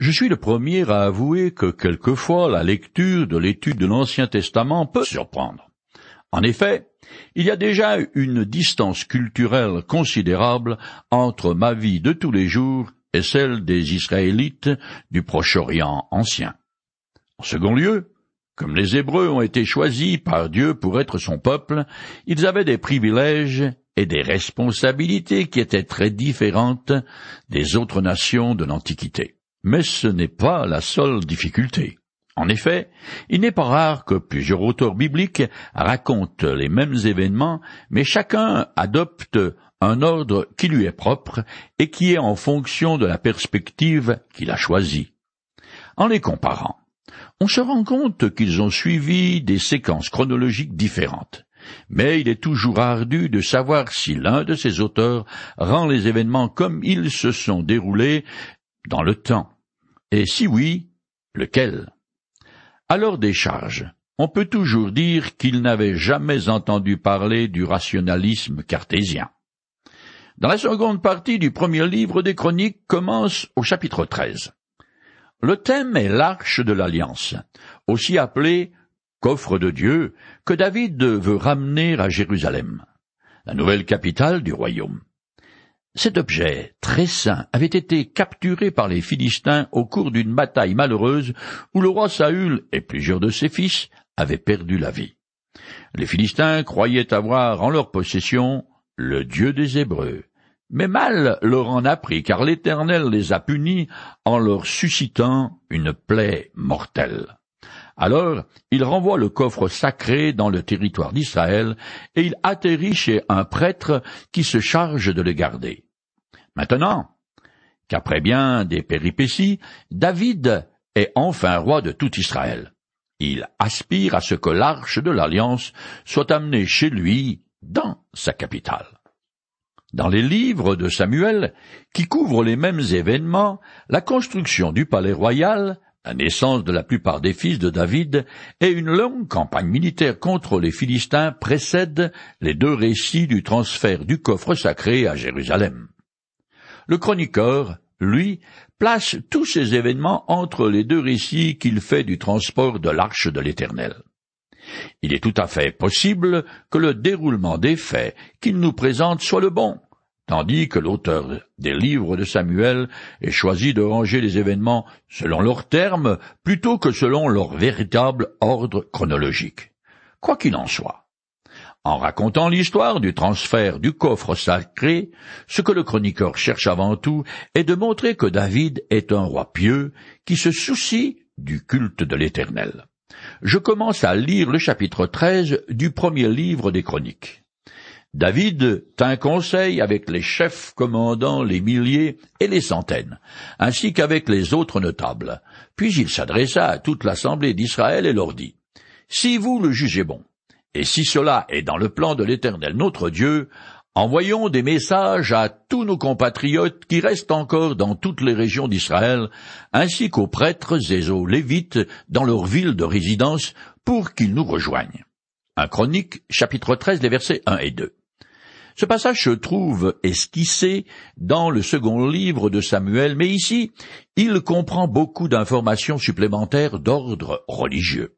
Je suis le premier à avouer que quelquefois la lecture de l'étude de l'Ancien Testament peut surprendre. En effet, il y a déjà une distance culturelle considérable entre ma vie de tous les jours et celle des Israélites du Proche-Orient ancien. En second lieu, comme les Hébreux ont été choisis par Dieu pour être son peuple, ils avaient des privilèges et des responsabilités qui étaient très différentes des autres nations de l'Antiquité. Mais ce n'est pas la seule difficulté. En effet, il n'est pas rare que plusieurs auteurs bibliques racontent les mêmes événements, mais chacun adopte un ordre qui lui est propre et qui est en fonction de la perspective qu'il a choisie. En les comparant, on se rend compte qu'ils ont suivi des séquences chronologiques différentes. Mais il est toujours ardu de savoir si l'un de ces auteurs rend les événements comme ils se sont déroulés dans le temps. Et si oui, lequel? À leur décharge, on peut toujours dire qu'ils n'avaient jamais entendu parler du rationalisme cartésien. Dans la seconde partie du premier livre des Chroniques commence au chapitre 13. Le thème est l'arche de l'alliance, aussi appelée coffre de Dieu, que David veut ramener à Jérusalem, la nouvelle capitale du royaume. Cet objet très saint avait été capturé par les Philistins au cours d'une bataille malheureuse où le roi Saül et plusieurs de ses fils avaient perdu la vie. Les Philistins croyaient avoir en leur possession le Dieu des Hébreux, mais mal leur en a pris, car l'Éternel les a punis en leur suscitant une plaie mortelle. Alors il renvoie le coffre sacré dans le territoire d'Israël, et il atterrit chez un prêtre qui se charge de le garder. Maintenant, qu'après bien des péripéties, David est enfin roi de tout Israël. Il aspire à ce que l'arche de l'alliance soit amenée chez lui dans sa capitale. Dans les livres de Samuel, qui couvrent les mêmes événements, la construction du palais royal, la naissance de la plupart des fils de David et une longue campagne militaire contre les Philistins précèdent les deux récits du transfert du coffre sacré à Jérusalem. Le chroniqueur, lui, place tous ces événements entre les deux récits qu'il fait du transport de l'arche de l'Éternel. Il est tout à fait possible que le déroulement des faits qu'il nous présente soit le bon, tandis que l'auteur des livres de Samuel ait choisi de ranger les événements selon leurs termes plutôt que selon leur véritable ordre chronologique. Quoi qu'il en soit, en racontant l'histoire du transfert du coffre sacré, ce que le chroniqueur cherche avant tout est de montrer que David est un roi pieux qui se soucie du culte de l'Éternel. Je commence à lire le chapitre 13 du premier livre des Chroniques. David tint conseil avec les chefs commandant les milliers et les centaines, ainsi qu'avec les autres notables. Puis il s'adressa à toute l'assemblée d'Israël et leur dit, Si vous le jugez bon, et si cela est dans le plan de l'Éternel notre Dieu, envoyons des messages à tous nos compatriotes qui restent encore dans toutes les régions d'Israël, ainsi qu'aux prêtres et aux lévites dans leur ville de résidence, pour qu'ils nous rejoignent. Chronique, chapitre 13, les versets 1 et 2. Ce passage se trouve esquissé dans le second livre de Samuel, mais ici, il comprend beaucoup d'informations supplémentaires d'ordre religieux.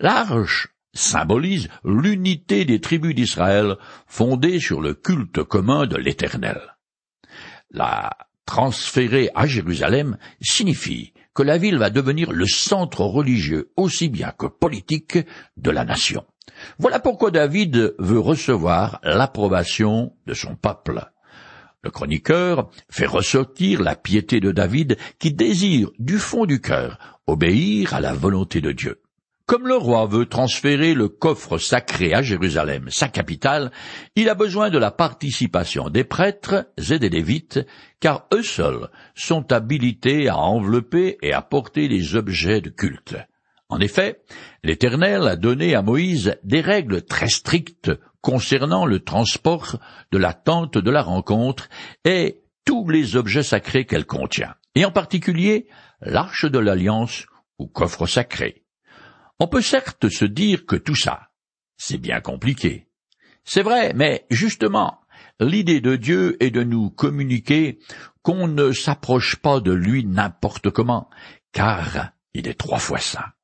L'arche symbolise l'unité des tribus d'Israël fondée sur le culte commun de l'Éternel. La transférer à Jérusalem signifie que la ville va devenir le centre religieux aussi bien que politique de la nation. Voilà pourquoi David veut recevoir l'approbation de son peuple. Le chroniqueur fait ressortir la piété de David qui désire du fond du cœur obéir à la volonté de Dieu. Comme le roi veut transférer le coffre sacré à Jérusalem, sa capitale, il a besoin de la participation des prêtres et des lévites, car eux seuls sont habilités à envelopper et à porter les objets de culte. En effet, l'Éternel a donné à Moïse des règles très strictes concernant le transport de la tente de la rencontre et tous les objets sacrés qu'elle contient, et en particulier l'arche de l'alliance ou coffre sacré. On peut certes se dire que tout ça, c'est bien compliqué. C'est vrai, mais justement, l'idée de Dieu est de nous communiquer qu'on ne s'approche pas de lui n'importe comment, car il est trois fois saint.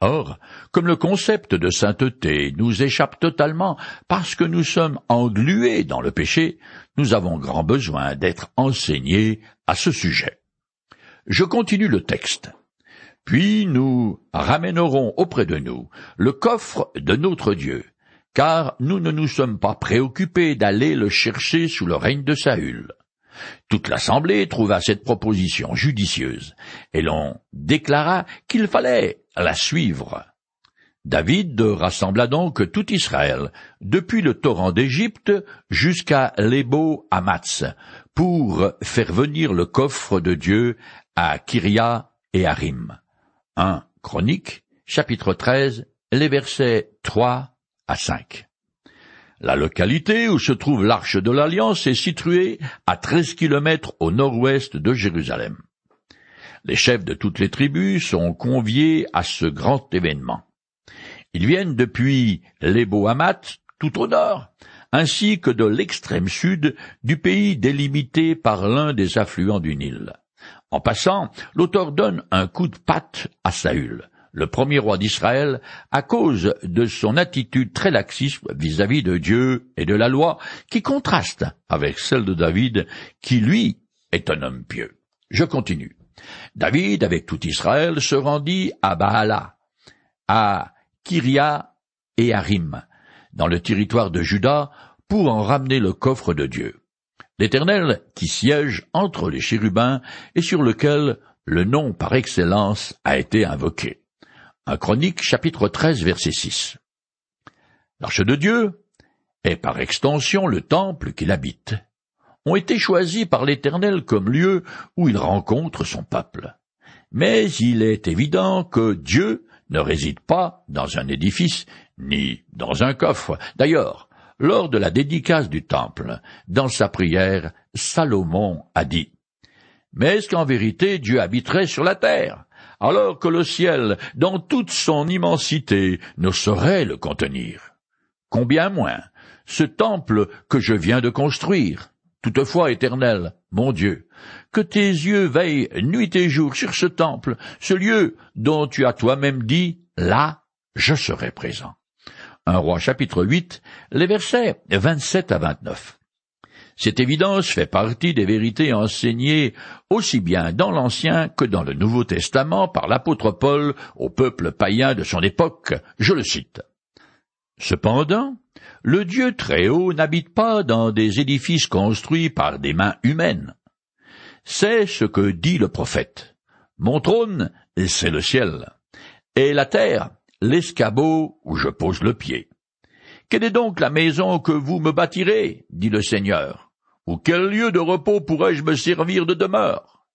Or, comme le concept de sainteté nous échappe totalement parce que nous sommes englués dans le péché, nous avons grand besoin d'être enseignés à ce sujet. Je continue le texte. Puis nous ramènerons auprès de nous le coffre de notre Dieu, car nous ne nous sommes pas préoccupés d'aller le chercher sous le règne de Saül. Toute l'assemblée trouva cette proposition judicieuse, et l'on déclara qu'il fallait la suivre. David rassembla donc tout Israël, depuis le torrent d'Égypte jusqu'à l'Ebo Amatz, pour faire venir le coffre de Dieu à Kyria et Harim. 1 Chronique, chapitre 13, les versets 3 à 5. La localité où se trouve l'arche de l'Alliance est située à treize kilomètres au nord-ouest de Jérusalem. Les chefs de toutes les tribus sont conviés à ce grand événement. Ils viennent depuis l'Ebo-Hamat, tout au nord, ainsi que de l'extrême sud du pays délimité par l'un des affluents du Nil. En passant, l'auteur donne un coup de patte à Saül, le premier roi d'Israël, à cause de son attitude très laxiste vis-à-vis de Dieu et de la loi, qui contraste avec celle de David, qui lui est un homme pieux. Je continue. David, avec tout Israël, se rendit à Baala, à Kyria et à Rim, dans le territoire de Juda, pour en ramener le coffre de Dieu. L'Éternel qui siège entre les chérubins et sur lequel le nom par excellence a été invoqué. Un chronique chapitre 13 verset 6. L'arche de Dieu est par extension le temple qu'il habite ont été choisis par l'Éternel comme lieu où il rencontre son peuple. Mais il est évident que Dieu ne réside pas dans un édifice ni dans un coffre. D'ailleurs, lors de la dédicace du temple, dans sa prière, Salomon a dit Mais est-ce qu'en vérité Dieu habiterait sur la terre, alors que le ciel, dans toute son immensité, ne saurait le contenir? Combien moins ce temple que je viens de construire Toutefois, Éternel, mon Dieu, que tes yeux veillent nuit et jour sur ce temple, ce lieu dont tu as toi-même dit, là, je serai présent. Un roi chapitre 8, les versets 27 à 29. Cette évidence fait partie des vérités enseignées aussi bien dans l'Ancien que dans le Nouveau Testament par l'apôtre Paul au peuple païen de son époque. Je le cite. Cependant, le Dieu très haut n'habite pas dans des édifices construits par des mains humaines. C'est ce que dit le prophète. Mon trône, c'est le ciel, et la terre, l'escabeau où je pose le pied. Quelle est donc la maison que vous me bâtirez, dit le Seigneur, ou quel lieu de repos pourrais-je me servir de demeure?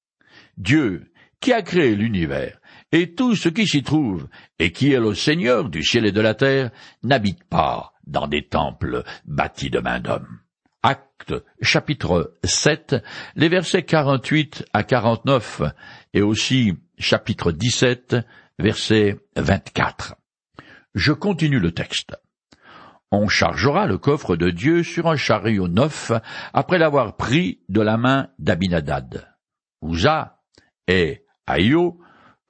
Dieu, qui a créé l'univers, et tout ce qui s'y trouve, et qui est le Seigneur du ciel et de la terre, n'habite pas dans des temples bâtis de main d'homme. Acte chapitre 7, les versets 48 à 49, et aussi chapitre 17, verset 24. Je continue le texte. On chargera le coffre de Dieu sur un chariot neuf après l'avoir pris de la main d'Abinadad. Uza et Aïo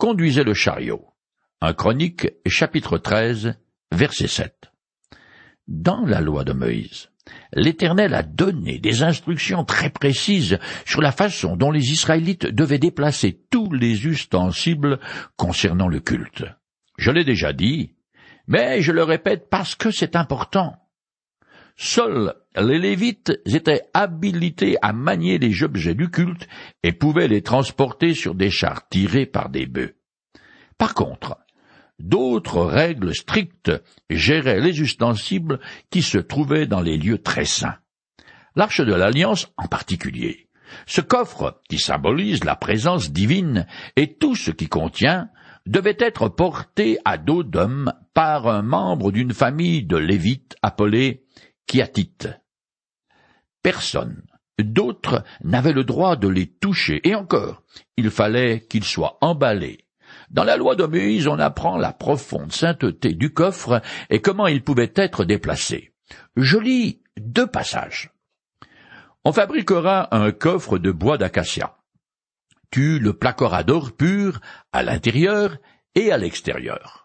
conduisait le chariot. Un chronique, chapitre 13, verset 7. Dans la loi de Moïse, l'Éternel a donné des instructions très précises sur la façon dont les Israélites devaient déplacer tous les ustensiles concernant le culte. Je l'ai déjà dit, mais je le répète parce que c'est important. Seuls les Lévites étaient habilités à manier les objets du culte et pouvaient les transporter sur des chars tirés par des bœufs. Par contre, d'autres règles strictes géraient les ustensiles qui se trouvaient dans les lieux très saints. L'arche de l'Alliance en particulier. Ce coffre, qui symbolise la présence divine et tout ce qui contient, devait être porté à dos par un membre d'une famille de Lévites appelée Personne d'autre n'avait le droit de les toucher, et encore, il fallait qu'ils soient emballés. Dans la loi de Moïse, on apprend la profonde sainteté du coffre et comment il pouvait être déplacé. Je lis deux passages. On fabriquera un coffre de bois d'acacia. Tu le plaqueras d'or pur à l'intérieur et à l'extérieur.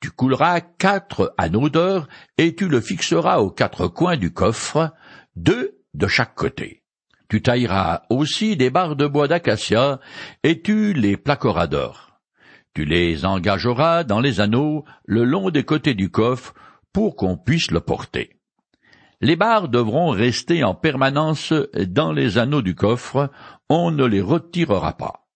Tu couleras quatre anneaux d'or et tu le fixeras aux quatre coins du coffre, deux de chaque côté. Tu tailleras aussi des barres de bois d'acacia et tu les plaqueras d'or. Tu les engageras dans les anneaux le long des côtés du coffre pour qu'on puisse le porter. Les barres devront rester en permanence dans les anneaux du coffre, on ne les retirera pas.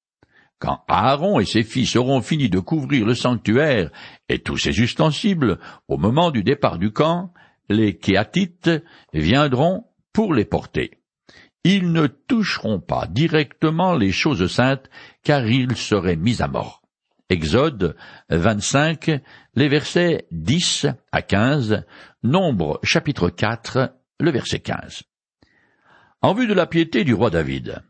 Quand Aaron et ses filles seront finis de couvrir le sanctuaire et tous ses ustensiles, au moment du départ du camp, les Kéatites viendront pour les porter. Ils ne toucheront pas directement les choses saintes, car ils seraient mis à mort. Exode 25, les versets 10 à 15, Nombre chapitre 4, le verset 15. En vue de la piété du roi David,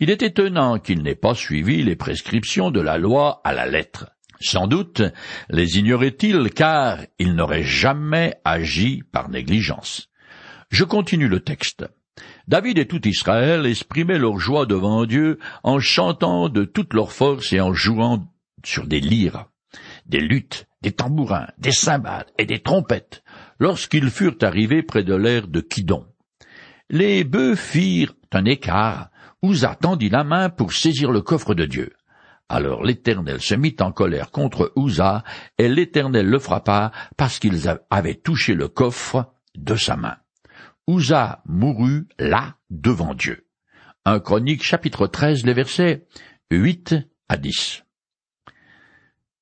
il est étonnant qu'il n'ait pas suivi les prescriptions de la loi à la lettre. Sans doute les ignorait-il car il n'aurait jamais agi par négligence. Je continue le texte. David et tout Israël exprimaient leur joie devant Dieu en chantant de toute leur force et en jouant sur des lyres, des luttes, des tambourins, des cymbales et des trompettes, lorsqu'ils furent arrivés près de l'air de Kidon. Les bœufs firent un écart, Ouza tendit la main pour saisir le coffre de Dieu. Alors l'Éternel se mit en colère contre Ouza, et l'Éternel le frappa parce qu'ils avaient touché le coffre de sa main. Ouza mourut là devant Dieu. Un chronique chapitre 13 les versets 8 à 10.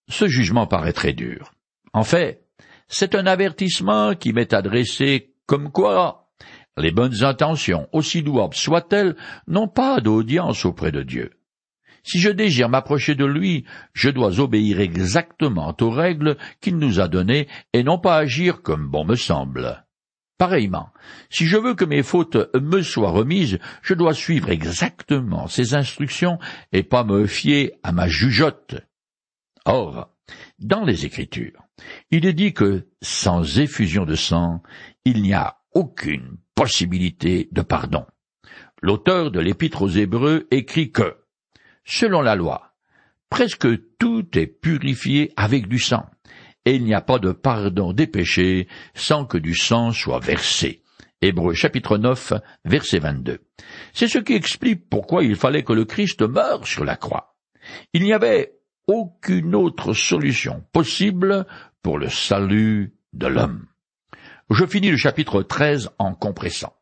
Ce jugement paraît très dur. En fait, c'est un avertissement qui m'est adressé comme quoi les bonnes intentions, aussi louables soient-elles, n'ont pas d'audience auprès de Dieu. Si je désire m'approcher de lui, je dois obéir exactement aux règles qu'il nous a données et non pas agir comme bon me semble. Pareillement, si je veux que mes fautes me soient remises, je dois suivre exactement ses instructions et pas me fier à ma jugeote. Or, dans les Écritures, il est dit que sans effusion de sang, il n'y a aucune possibilité de pardon. L'auteur de l'Épître aux Hébreux écrit que, selon la loi, presque tout est purifié avec du sang, et il n'y a pas de pardon des péchés sans que du sang soit versé. Hébreux chapitre 9, verset 22. C'est ce qui explique pourquoi il fallait que le Christ meure sur la croix. Il n'y avait aucune autre solution possible pour le salut de l'homme. Je finis le chapitre 13 en compressant.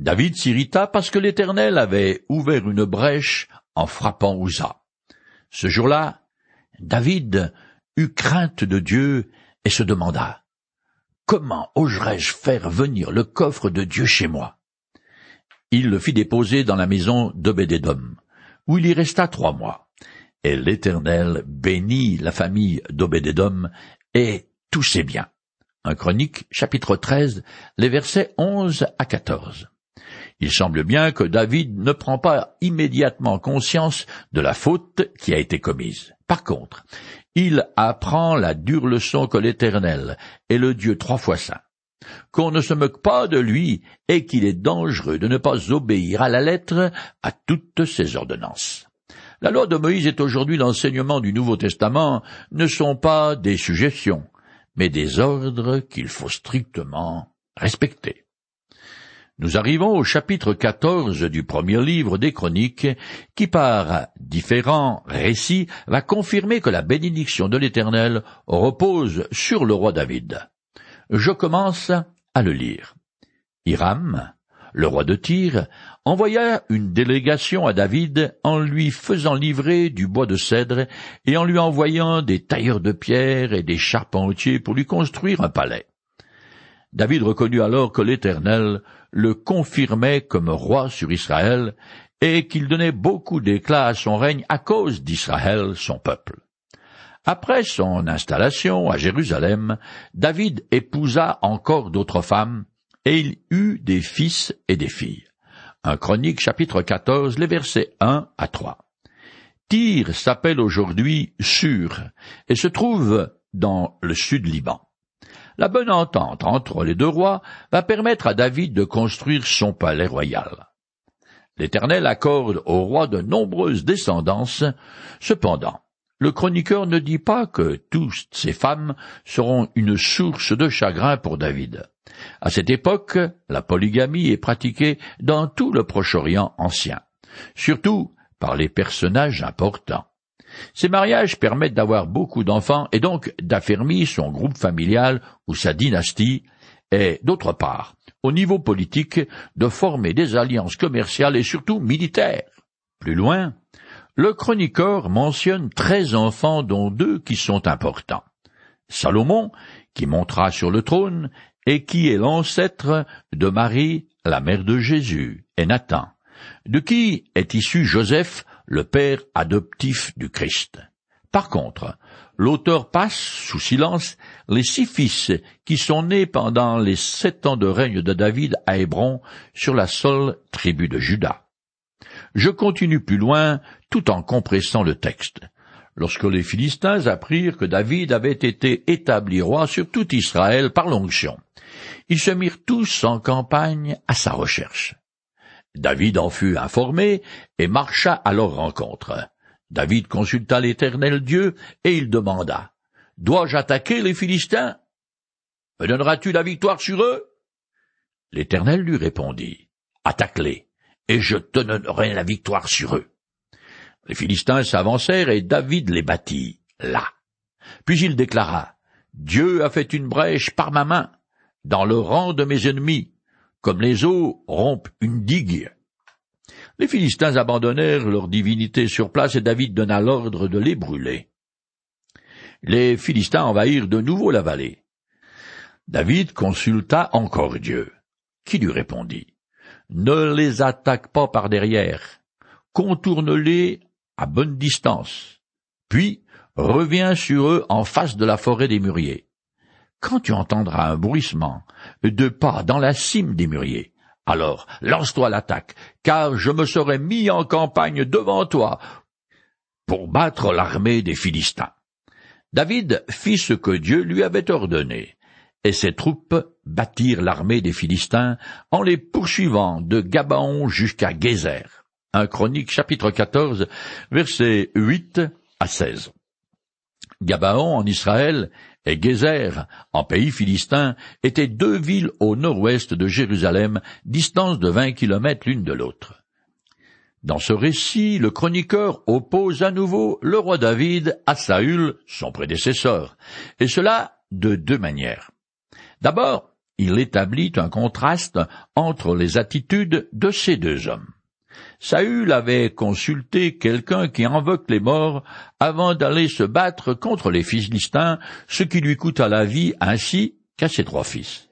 David s'irrita parce que l'Éternel avait ouvert une brèche en frappant Uza. Ce jour-là, David eut crainte de Dieu et se demanda Comment oserais-je faire venir le coffre de Dieu chez moi? Il le fit déposer dans la maison d'Obédédom, où il y resta trois mois. Et l'Éternel bénit la famille d'Obédédom et tous ses biens. Un Chronique, chapitre 13, les versets 11 à 14. Il semble bien que David ne prend pas immédiatement conscience de la faute qui a été commise. Par contre, il apprend la dure leçon que l'Éternel est le Dieu trois fois saint, qu'on ne se moque pas de lui et qu'il est dangereux de ne pas obéir à la lettre à toutes ses ordonnances. La loi de Moïse est aujourd'hui l'enseignement du Nouveau Testament, ne sont pas des suggestions, mais des ordres qu'il faut strictement respecter. Nous arrivons au chapitre 14 du premier livre des Chroniques, qui par différents récits va confirmer que la bénédiction de l'Éternel repose sur le roi David. Je commence à le lire. Hiram, le roi de Tyr, envoya une délégation à David en lui faisant livrer du bois de cèdre et en lui envoyant des tailleurs de pierre et des charpentiers pour lui construire un palais. David reconnut alors que l'Éternel le confirmait comme roi sur Israël et qu'il donnait beaucoup d'éclat à son règne à cause d'Israël, son peuple. Après son installation à Jérusalem, David épousa encore d'autres femmes, et il eut des fils et des filles. Un Chronique chapitre 14, les versets 1 à 3. Tyr s'appelle aujourd'hui Sur et se trouve dans le sud Liban. la bonne entente entre les deux rois va permettre à David de construire son palais royal. L'Éternel accorde au roi de nombreuses descendances. Cependant, le chroniqueur ne dit pas que toutes ces femmes seront une source de chagrin pour David. À cette époque, la polygamie est pratiquée dans tout le Proche-Orient ancien, surtout par les personnages importants. Ces mariages permettent d'avoir beaucoup d'enfants et donc d'affermir son groupe familial ou sa dynastie, et d'autre part, au niveau politique, de former des alliances commerciales et surtout militaires. Plus loin, le chroniqueur mentionne treize enfants dont deux qui sont importants. Salomon, qui montera sur le trône, et qui est l'ancêtre de Marie, la mère de Jésus, et Nathan, de qui est issu Joseph, le père adoptif du Christ. Par contre, l'auteur passe sous silence les six fils qui sont nés pendant les sept ans de règne de David à Hébron sur la seule tribu de Juda. Je continue plus loin tout en compressant le texte. Lorsque les Philistins apprirent que David avait été établi roi sur tout Israël par l'onction, ils se mirent tous en campagne à sa recherche. David en fut informé et marcha à leur rencontre. David consulta l'Éternel Dieu et il demanda Dois-je attaquer les Philistins? Me donneras-tu la victoire sur eux? L'Éternel lui répondit Attaque-les, et je te donnerai la victoire sur eux. Les Philistins s'avancèrent et David les battit, là. Puis il déclara Dieu a fait une brèche par ma main dans le rang de mes ennemis, comme les eaux rompent une digue. Les Philistins abandonnèrent leur divinité sur place et David donna l'ordre de les brûler. Les Philistins envahirent de nouveau la vallée. David consulta encore Dieu, qui lui répondit? Ne les attaque pas par derrière, contourne-les à bonne distance, puis reviens sur eux en face de la forêt des mûriers. Quand tu entendras un bruissement de pas dans la cime des mûriers, alors lance-toi l'attaque, car je me serai mis en campagne devant toi pour battre l'armée des Philistins. David fit ce que Dieu lui avait ordonné, et ses troupes battirent l'armée des Philistins en les poursuivant de Gabaon jusqu'à Gézer. Un chronique chapitre 14 versets 8 à 16. Gabaon en Israël et Gézer, en pays philistin, étaient deux villes au nord-ouest de Jérusalem, distance de vingt kilomètres l'une de l'autre. Dans ce récit, le chroniqueur oppose à nouveau le roi David à Saül, son prédécesseur, et cela de deux manières. D'abord, il établit un contraste entre les attitudes de ces deux hommes. Saül avait consulté quelqu'un qui invoque les morts avant d'aller se battre contre les Philistins, ce qui lui coûta la vie ainsi qu'à ses trois fils.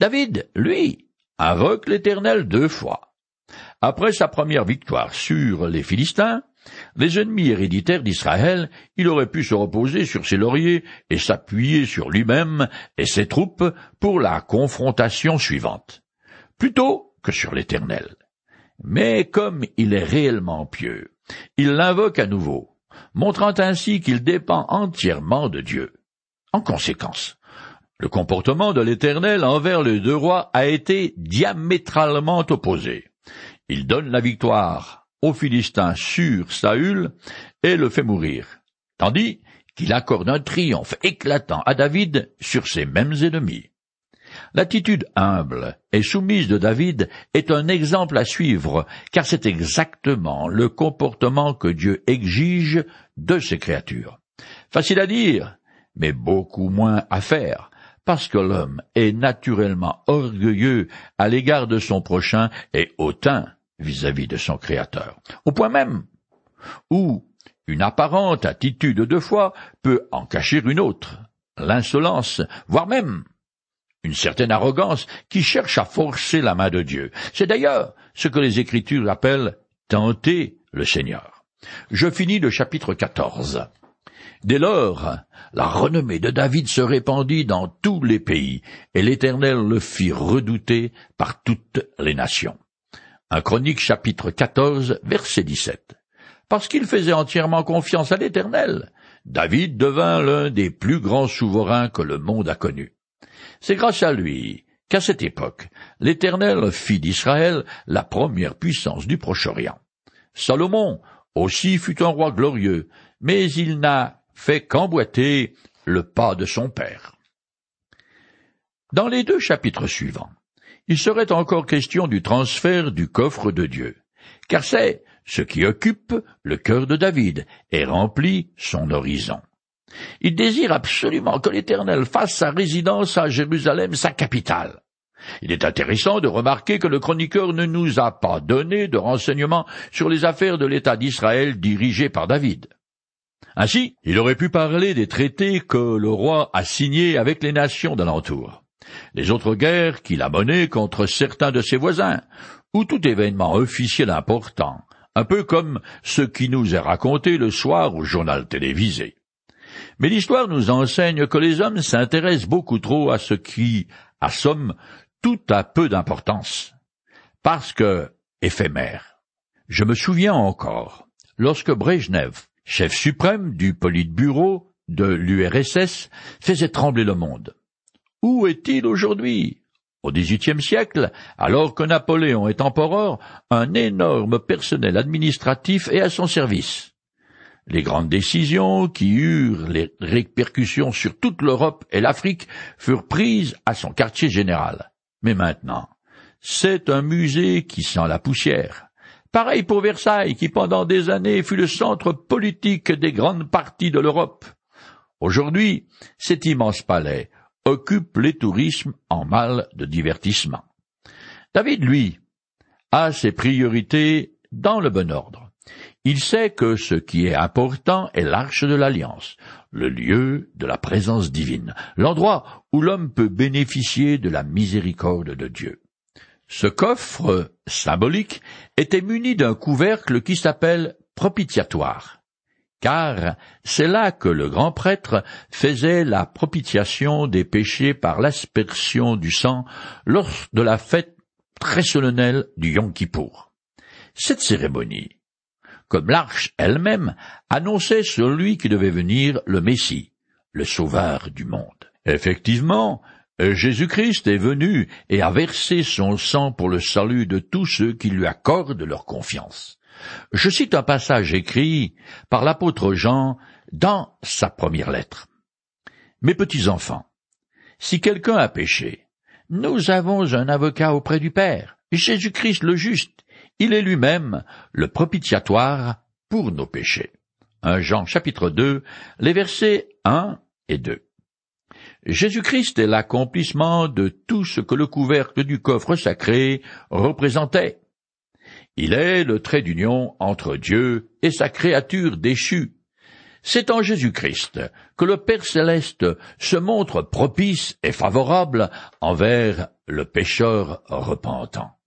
David, lui, invoque l'Éternel deux fois. Après sa première victoire sur les Philistins, les ennemis héréditaires d'Israël, il aurait pu se reposer sur ses lauriers et s'appuyer sur lui-même et ses troupes pour la confrontation suivante, plutôt que sur l'Éternel. Mais comme il est réellement pieux, il l'invoque à nouveau, montrant ainsi qu'il dépend entièrement de Dieu. En conséquence, le comportement de l'Éternel envers les deux rois a été diamétralement opposé. Il donne la victoire aux Philistins sur Saül et le fait mourir, tandis qu'il accorde un triomphe éclatant à David sur ses mêmes ennemis. L'attitude humble et soumise de David est un exemple à suivre, car c'est exactement le comportement que Dieu exige de ses créatures. Facile à dire, mais beaucoup moins à faire, parce que l'homme est naturellement orgueilleux à l'égard de son prochain et hautain vis-à-vis de son Créateur, au point même où une apparente attitude de foi peut en cacher une autre, l'insolence, voire même une certaine arrogance qui cherche à forcer la main de Dieu. C'est d'ailleurs ce que les Écritures appellent tenter le Seigneur. Je finis le chapitre 14. Dès lors, la renommée de David se répandit dans tous les pays, et l'Éternel le fit redouter par toutes les nations. Un chronique chapitre 14 verset 17. Parce qu'il faisait entièrement confiance à l'Éternel, David devint l'un des plus grands souverains que le monde a connus. C'est grâce à lui qu'à cette époque, l'Éternel fit d'Israël la première puissance du Proche-Orient. Salomon aussi fut un roi glorieux, mais il n'a fait qu'emboîter le pas de son père. Dans les deux chapitres suivants, il serait encore question du transfert du coffre de Dieu, car c'est ce qui occupe le cœur de David et remplit son horizon. Il désire absolument que l'Éternel fasse sa résidence à Jérusalem, sa capitale. Il est intéressant de remarquer que le chroniqueur ne nous a pas donné de renseignements sur les affaires de l'État d'Israël dirigé par David. Ainsi, il aurait pu parler des traités que le roi a signés avec les nations d'alentour, les autres guerres qu'il a menées contre certains de ses voisins, ou tout événement officiel important, un peu comme ce qui nous est raconté le soir au journal télévisé. Mais l'histoire nous enseigne que les hommes s'intéressent beaucoup trop à ce qui, à somme, tout a peu d'importance, parce que éphémère. Je me souviens encore, lorsque Brejnev, chef suprême du Politburo de l'URSS, faisait trembler le monde. Où est-il aujourd'hui? Au XVIIIe siècle, alors que Napoléon est empereur, un énorme personnel administratif est à son service. Les grandes décisions qui eurent les répercussions sur toute l'Europe et l'Afrique furent prises à son quartier général. Mais maintenant, c'est un musée qui sent la poussière. Pareil pour Versailles, qui pendant des années fut le centre politique des grandes parties de l'Europe. Aujourd'hui, cet immense palais occupe les tourismes en mal de divertissement. David, lui, a ses priorités dans le bon ordre. Il sait que ce qui est important est l'arche de l'alliance, le lieu de la présence divine, l'endroit où l'homme peut bénéficier de la miséricorde de Dieu. Ce coffre symbolique était muni d'un couvercle qui s'appelle propitiatoire car c'est là que le grand prêtre faisait la propitiation des péchés par l'aspersion du sang lors de la fête très solennelle du Yom Kippour. Cette cérémonie, comme l'arche elle-même, annonçait celui qui devait venir le Messie, le Sauveur du monde. Effectivement, Jésus-Christ est venu et a versé son sang pour le salut de tous ceux qui lui accordent leur confiance. Je cite un passage écrit par l'apôtre Jean dans sa première lettre. Mes petits enfants, si quelqu'un a péché, nous avons un avocat auprès du Père, Jésus-Christ le juste. Il est lui-même le propitiatoire pour nos péchés. 1 Jean chapitre 2, les versets 1 et 2. Jésus-Christ est l'accomplissement de tout ce que le couvercle du coffre sacré représentait. Il est le trait d'union entre Dieu et sa créature déchue. C'est en Jésus-Christ que le Père céleste se montre propice et favorable envers le pécheur repentant.